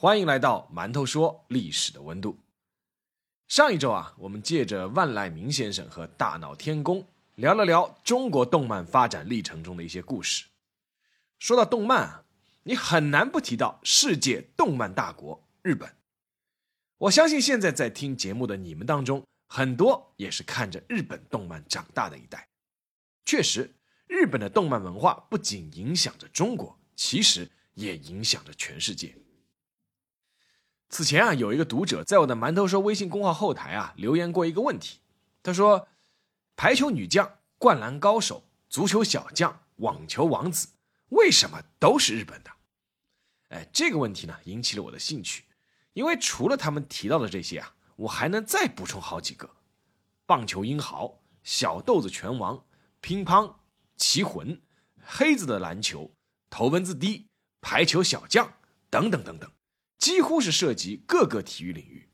欢迎来到馒头说历史的温度。上一周啊，我们借着万籁鸣先生和大闹天宫，聊了聊中国动漫发展历程中的一些故事。说到动漫啊，你很难不提到世界动漫大国日本。我相信现在在听节目的你们当中，很多也是看着日本动漫长大的一代。确实，日本的动漫文化不仅影响着中国，其实也影响着全世界。此前啊，有一个读者在我的馒头说微信公号后台啊留言过一个问题，他说：“排球女将、灌篮高手、足球小将、网球王子，为什么都是日本的？”哎，这个问题呢引起了我的兴趣，因为除了他们提到的这些啊，我还能再补充好几个：棒球英豪、小豆子拳王、乒乓、棋魂、黑子的篮球、头文字 D、排球小将等等等等。几乎是涉及各个体育领域。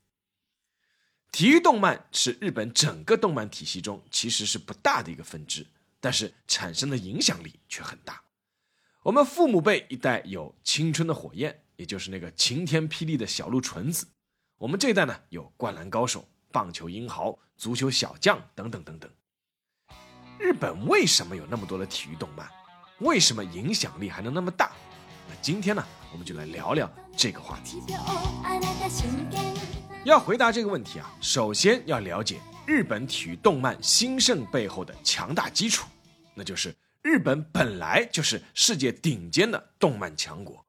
体育动漫是日本整个动漫体系中其实是不大的一个分支，但是产生的影响力却很大。我们父母辈一代有《青春的火焰》，也就是那个晴天霹雳的小鹿纯子；我们这一代呢有《灌篮高手》《棒球英豪》《足球小将》等等等等。日本为什么有那么多的体育动漫？为什么影响力还能那么大？那今天呢？我们就来聊聊这个话题。要回答这个问题啊，首先要了解日本体育动漫兴盛背后的强大基础，那就是日本本来就是世界顶尖的动漫强国。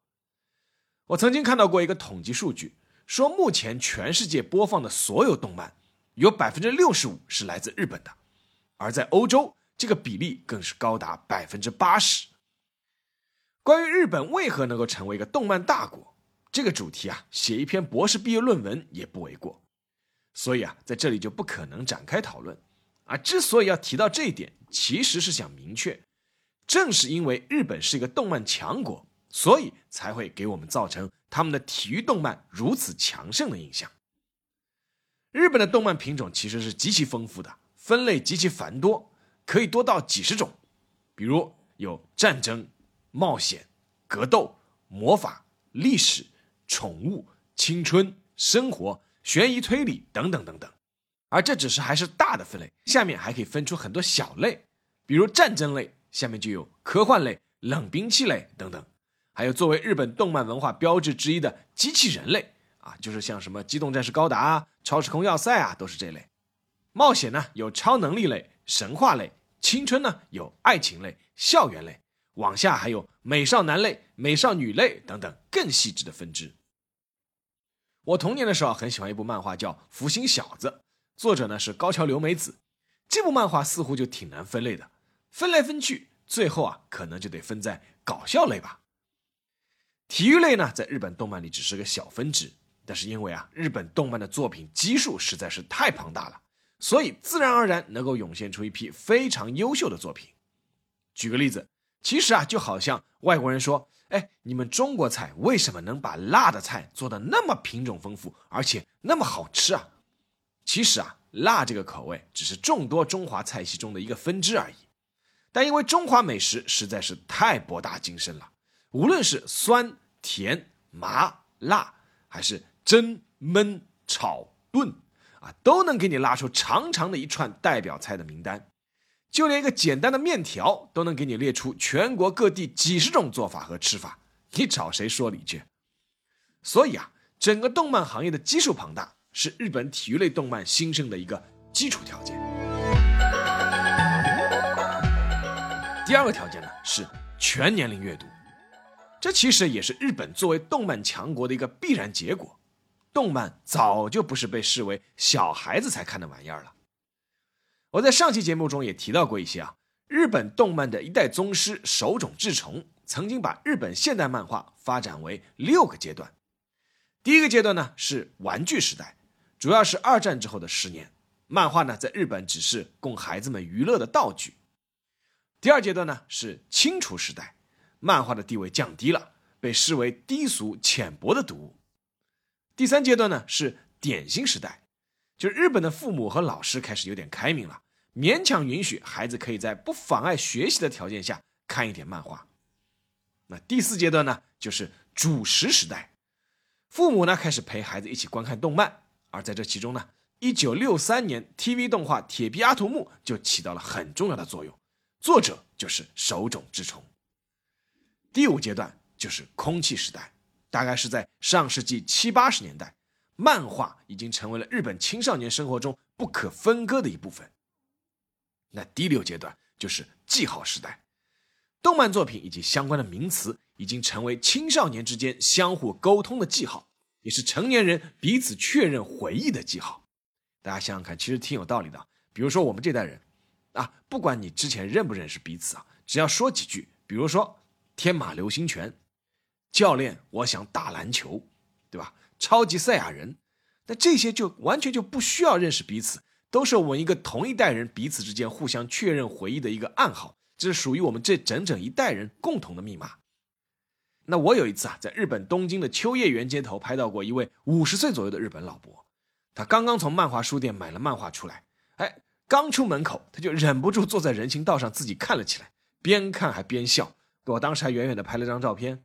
我曾经看到过一个统计数据，说目前全世界播放的所有动漫，有百分之六十五是来自日本的，而在欧洲，这个比例更是高达百分之八十。关于日本为何能够成为一个动漫大国，这个主题啊，写一篇博士毕业论文也不为过。所以啊，在这里就不可能展开讨论。啊，之所以要提到这一点，其实是想明确，正是因为日本是一个动漫强国，所以才会给我们造成他们的体育动漫如此强盛的印象。日本的动漫品种其实是极其丰富的，分类极其繁多，可以多到几十种，比如有战争。冒险、格斗、魔法、历史、宠物、青春、生活、悬疑推理等等等等，而这只是还是大的分类，下面还可以分出很多小类，比如战争类，下面就有科幻类、冷兵器类等等，还有作为日本动漫文化标志之一的机器人类啊，就是像什么机动战士高达啊、超时空要塞啊，都是这类。冒险呢有超能力类、神话类，青春呢有爱情类、校园类。往下还有美少男类、美少女类等等更细致的分支。我童年的时候很喜欢一部漫画叫《福星小子》，作者呢是高桥留美子。这部漫画似乎就挺难分类的，分来分去，最后啊可能就得分在搞笑类吧。体育类呢，在日本动漫里只是个小分支，但是因为啊日本动漫的作品基数实在是太庞大了，所以自然而然能够涌现出一批非常优秀的作品。举个例子。其实啊，就好像外国人说：“哎，你们中国菜为什么能把辣的菜做的那么品种丰富，而且那么好吃啊？”其实啊，辣这个口味只是众多中华菜系中的一个分支而已。但因为中华美食实在是太博大精深了，无论是酸、甜、麻、辣，还是蒸、焖、炒、炖，啊，都能给你拉出长长的一串代表菜的名单。就连一个简单的面条都能给你列出全国各地几十种做法和吃法，你找谁说理去？所以啊，整个动漫行业的基数庞大，是日本体育类动漫兴盛的一个基础条件。第二个条件呢是全年龄阅读，这其实也是日本作为动漫强国的一个必然结果。动漫早就不是被视为小孩子才看的玩意儿了。我在上期节目中也提到过一些啊，日本动漫的一代宗师手冢治虫曾经把日本现代漫画发展为六个阶段。第一个阶段呢是玩具时代，主要是二战之后的十年，漫画呢在日本只是供孩子们娱乐的道具。第二阶段呢是清除时代，漫画的地位降低了，被视为低俗浅薄的读物。第三阶段呢是点心时代，就日本的父母和老师开始有点开明了，勉强允许孩子可以在不妨碍学习的条件下看一点漫画。那第四阶段呢就是主食时代，父母呢开始陪孩子一起观看动漫，而在这其中呢，一九六三年 TV 动画《铁臂阿童木》就起到了很重要的作用，作者就是手冢治虫。第五阶段就是空气时代。大概是在上世纪七八十年代，漫画已经成为了日本青少年生活中不可分割的一部分。那第六阶段就是记号时代，动漫作品以及相关的名词已经成为青少年之间相互沟通的记号，也是成年人彼此确认回忆的记号。大家想想看，其实挺有道理的。比如说我们这代人，啊，不管你之前认不认识彼此啊，只要说几句，比如说“天马流星拳”。教练，我想打篮球，对吧？超级赛亚人，那这些就完全就不需要认识彼此，都是我们一个同一代人彼此之间互相确认回忆的一个暗号，这是属于我们这整整一代人共同的密码。那我有一次啊，在日本东京的秋叶原街头拍到过一位五十岁左右的日本老伯，他刚刚从漫画书店买了漫画出来，哎，刚出门口他就忍不住坐在人行道上自己看了起来，边看还边笑，我当时还远远的拍了张照片。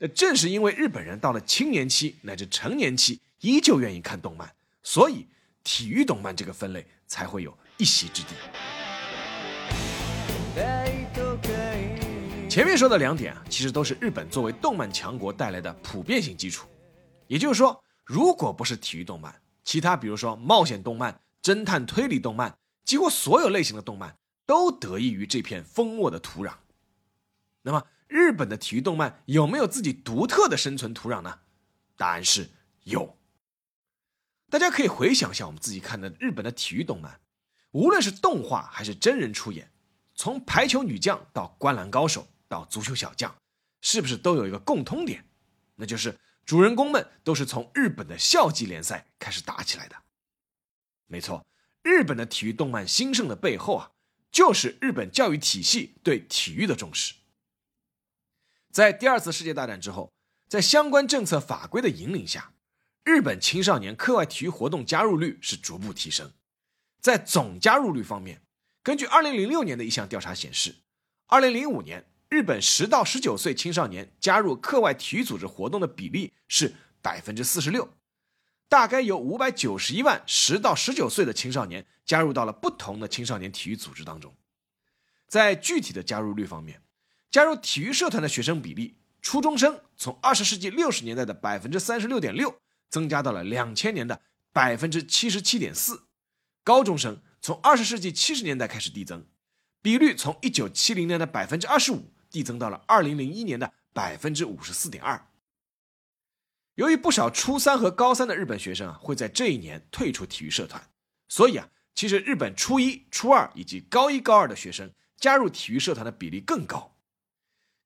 那正是因为日本人到了青年期乃至成年期依旧愿意看动漫，所以体育动漫这个分类才会有一席之地。前面说的两点啊，其实都是日本作为动漫强国带来的普遍性基础。也就是说，如果不是体育动漫，其他比如说冒险动漫、侦探推理动漫，几乎所有类型的动漫都得益于这片丰沃的土壤。那么。日本的体育动漫有没有自己独特的生存土壤呢？答案是有。大家可以回想一下我们自己看的日本的体育动漫，无论是动画还是真人出演，从排球女将到灌篮高手到足球小将，是不是都有一个共通点？那就是主人公们都是从日本的校际联赛开始打起来的。没错，日本的体育动漫兴盛的背后啊，就是日本教育体系对体育的重视。在第二次世界大战之后，在相关政策法规的引领下，日本青少年课外体育活动加入率是逐步提升。在总加入率方面，根据2006年的一项调查显示，2005年日本10到19岁青少年加入课外体育组织活动的比例是46%，大概有591万10到19岁的青少年加入到了不同的青少年体育组织当中。在具体的加入率方面，加入体育社团的学生比例，初中生从二十世纪六十年代的百分之三十六点六，增加到了两千年的百分之七十七点四；高中生从二十世纪七十年代开始递增，比率从一九七零年的百分之二十五递增到了二零零一年的百分之五十四点二。由于不少初三和高三的日本学生啊会在这一年退出体育社团，所以啊，其实日本初一、初二以及高一、高二的学生加入体育社团的比例更高。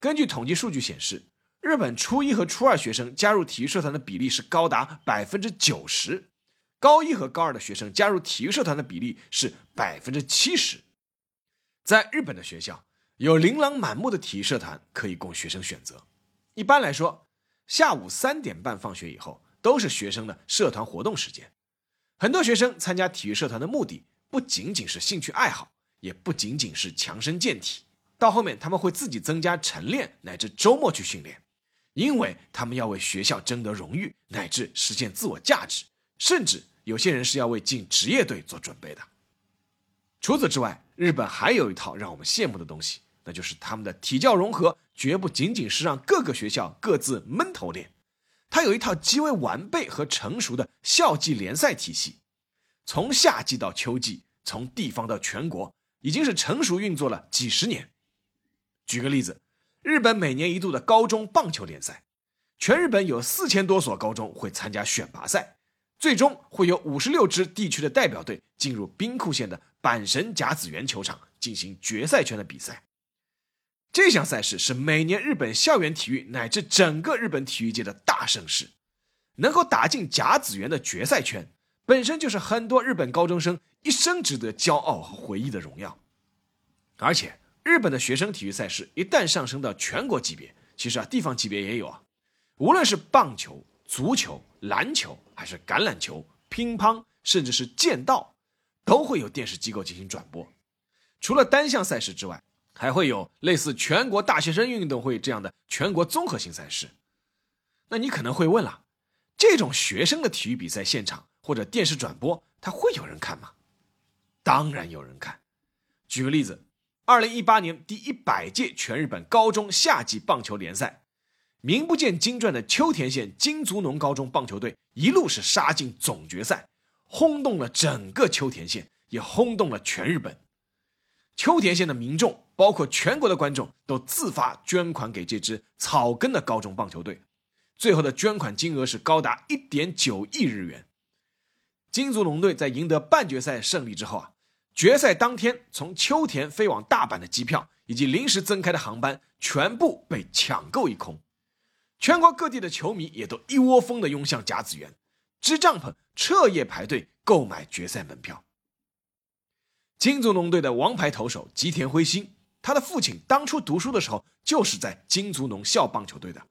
根据统计数据显示，日本初一和初二学生加入体育社团的比例是高达百分之九十，高一和高二的学生加入体育社团的比例是百分之七十。在日本的学校，有琳琅满目的体育社团可以供学生选择。一般来说，下午三点半放学以后都是学生的社团活动时间。很多学生参加体育社团的目的不仅仅是兴趣爱好，也不仅仅是强身健体。到后面，他们会自己增加晨练，乃至周末去训练，因为他们要为学校争得荣誉，乃至实现自我价值，甚至有些人是要为进职业队做准备的。除此之外，日本还有一套让我们羡慕的东西，那就是他们的体教融合，绝不仅仅是让各个学校各自闷头练，它有一套极为完备和成熟的校际联赛体系，从夏季到秋季，从地方到全国，已经是成熟运作了几十年。举个例子，日本每年一度的高中棒球联赛，全日本有四千多所高中会参加选拔赛，最终会有五十六支地区的代表队进入兵库县的阪神甲子园球场进行决赛圈的比赛。这项赛事是每年日本校园体育乃至整个日本体育界的大盛事，能够打进甲子园的决赛圈，本身就是很多日本高中生一生值得骄傲和回忆的荣耀。而且，日本的学生体育赛事一旦上升到全国级别，其实啊，地方级别也有啊。无论是棒球、足球、篮球，还是橄榄球、乒乓，甚至是剑道，都会有电视机构进行转播。除了单项赛事之外，还会有类似全国大学生运动会这样的全国综合性赛事。那你可能会问了，这种学生的体育比赛现场或者电视转播，他会有人看吗？当然有人看。举个例子，二零一八年第一百届全日本高中夏季棒球联赛。名不见经传的秋田县金足农高中棒球队一路是杀进总决赛，轰动了整个秋田县，也轰动了全日本。秋田县的民众，包括全国的观众，都自发捐款给这支草根的高中棒球队。最后的捐款金额是高达一点九亿日元。金足农队在赢得半决赛胜利之后啊，决赛当天从秋田飞往大阪的机票以及临时增开的航班全部被抢购一空。全国各地的球迷也都一窝蜂的涌向甲子园，支帐篷、彻夜排队购买决赛门票。金足农队的王牌投手吉田辉心，他的父亲当初读书的时候就是在金足农校棒球队的，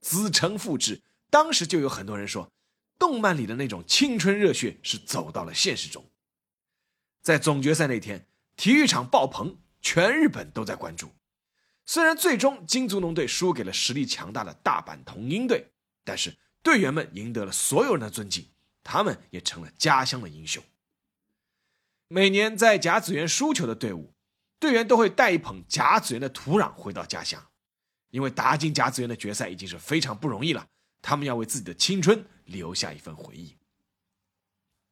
子承父志。当时就有很多人说，动漫里的那种青春热血是走到了现实中。在总决赛那天，体育场爆棚，全日本都在关注。虽然最终金足农队输给了实力强大的大阪桐鹰队，但是队员们赢得了所有人的尊敬，他们也成了家乡的英雄。每年在甲子园输球的队伍，队员都会带一捧甲子园的土壤回到家乡，因为打进甲子园的决赛已经是非常不容易了，他们要为自己的青春留下一份回忆。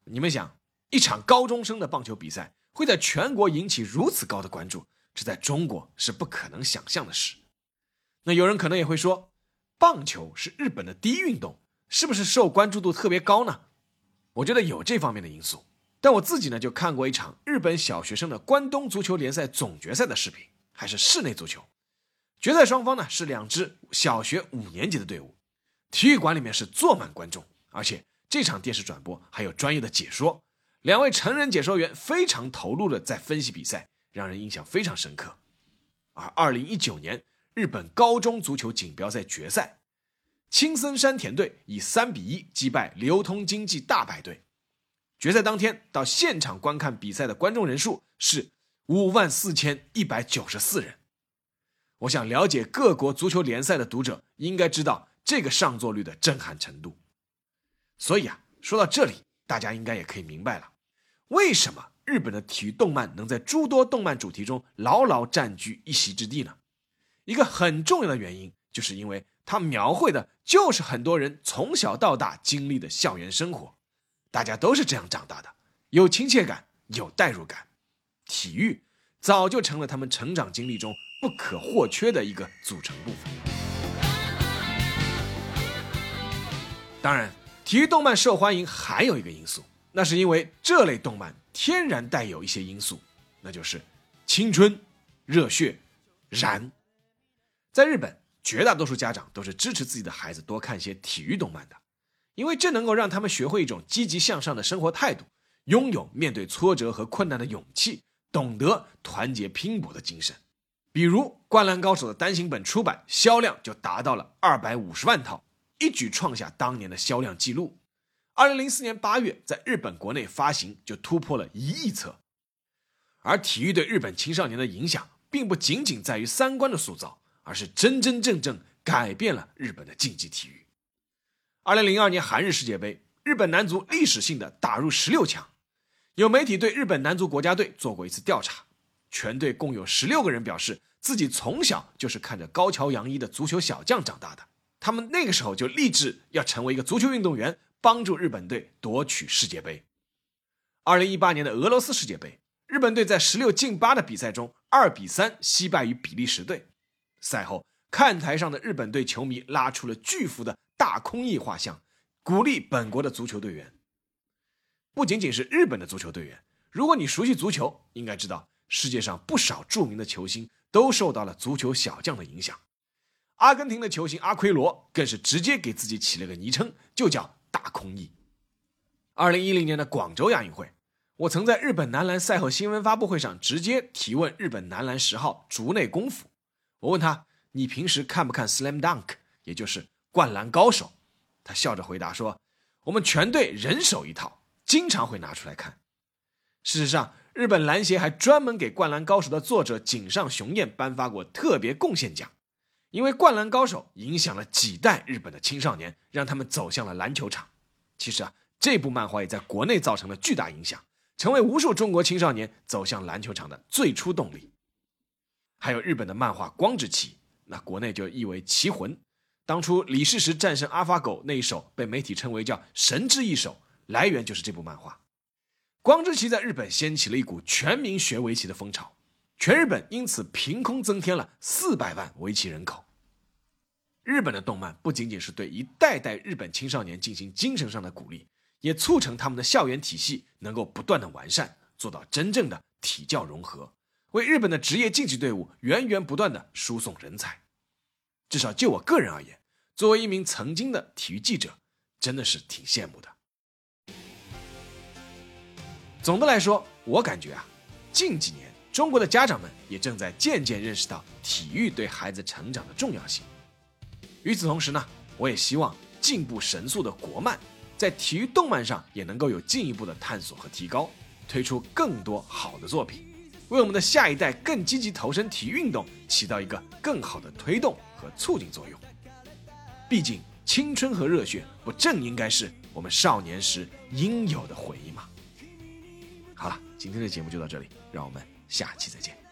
你们想，一场高中生的棒球比赛会在全国引起如此高的关注？这在中国是不可能想象的事。那有人可能也会说，棒球是日本的第一运动，是不是受关注度特别高呢？我觉得有这方面的因素。但我自己呢，就看过一场日本小学生的关东足球联赛总决赛的视频，还是室内足球。决赛双方呢是两支小学五年级的队伍，体育馆里面是坐满观众，而且这场电视转播还有专业的解说，两位成人解说员非常投入的在分析比赛。让人印象非常深刻。而二零一九年日本高中足球锦标赛决赛，青森山田队以三比一击败流通经济大败队。决赛当天到现场观看比赛的观众人数是五万四千一百九十四人。我想了解各国足球联赛的读者应该知道这个上座率的震撼程度。所以啊，说到这里，大家应该也可以明白了，为什么。日本的体育动漫能在诸多动漫主题中牢牢占据一席之地呢？一个很重要的原因，就是因为它描绘的就是很多人从小到大经历的校园生活，大家都是这样长大的，有亲切感，有代入感，体育早就成了他们成长经历中不可或缺的一个组成部分。当然，体育动漫受欢迎还有一个因素，那是因为这类动漫。天然带有一些因素，那就是青春、热血、燃。在日本，绝大多数家长都是支持自己的孩子多看一些体育动漫的，因为这能够让他们学会一种积极向上的生活态度，拥有面对挫折和困难的勇气，懂得团结拼搏的精神。比如《灌篮高手》的单行本出版销量就达到了二百五十万套，一举创下当年的销量记录。二零零四年八月，在日本国内发行就突破了一亿册。而体育对日本青少年的影响，并不仅仅在于三观的塑造，而是真真正正改变了日本的竞技体育。二零零二年韩日世界杯，日本男足历史性的打入十六强。有媒体对日本男足国家队做过一次调查，全队共有十六个人表示自己从小就是看着高桥洋一的足球小将长大的，他们那个时候就立志要成为一个足球运动员。帮助日本队夺取世界杯。二零一八年的俄罗斯世界杯，日本队在十六进八的比赛中，二比三惜败于比利时队。赛后，看台上的日本队球迷拉出了巨幅的大空翼画像，鼓励本国的足球队员。不仅仅是日本的足球队员，如果你熟悉足球，应该知道世界上不少著名的球星都受到了足球小将的影响。阿根廷的球星阿奎罗更是直接给自己起了个昵称，就叫。大空翼。二零一零年的广州亚运会，我曾在日本男篮赛后新闻发布会上直接提问日本男篮十号竹内功夫。我问他：“你平时看不看 Slam Dunk，也就是灌篮高手？”他笑着回答说：“我们全队人手一套，经常会拿出来看。”事实上，日本篮协还专门给《灌篮高手》的作者井上雄彦颁发过特别贡献奖，因为《灌篮高手》影响了几代日本的青少年，让他们走向了篮球场。其实啊，这部漫画也在国内造成了巨大影响，成为无数中国青少年走向篮球场的最初动力。还有日本的漫画《光之旗》，那国内就译为《棋魂》。当初李世石战胜阿法狗那一手，被媒体称为叫“神之一手”，来源就是这部漫画。《光之旗》在日本掀起了一股全民学围棋的风潮，全日本因此凭空增添了四百万围棋人口。日本的动漫不仅仅是对一代代日本青少年进行精神上的鼓励，也促成他们的校园体系能够不断的完善，做到真正的体教融合。为日本的职业竞技队伍源源不断的输送人才，至少就我个人而言，作为一名曾经的体育记者，真的是挺羡慕的。总的来说，我感觉啊，近几年中国的家长们也正在渐渐认识到体育对孩子成长的重要性。与此同时呢，我也希望进步神速的国漫在体育动漫上也能够有进一步的探索和提高，推出更多好的作品。为我们的下一代更积极投身体育运动起到一个更好的推动和促进作用。毕竟，青春和热血不正应该是我们少年时应有的回忆吗？好了，今天的节目就到这里，让我们下期再见。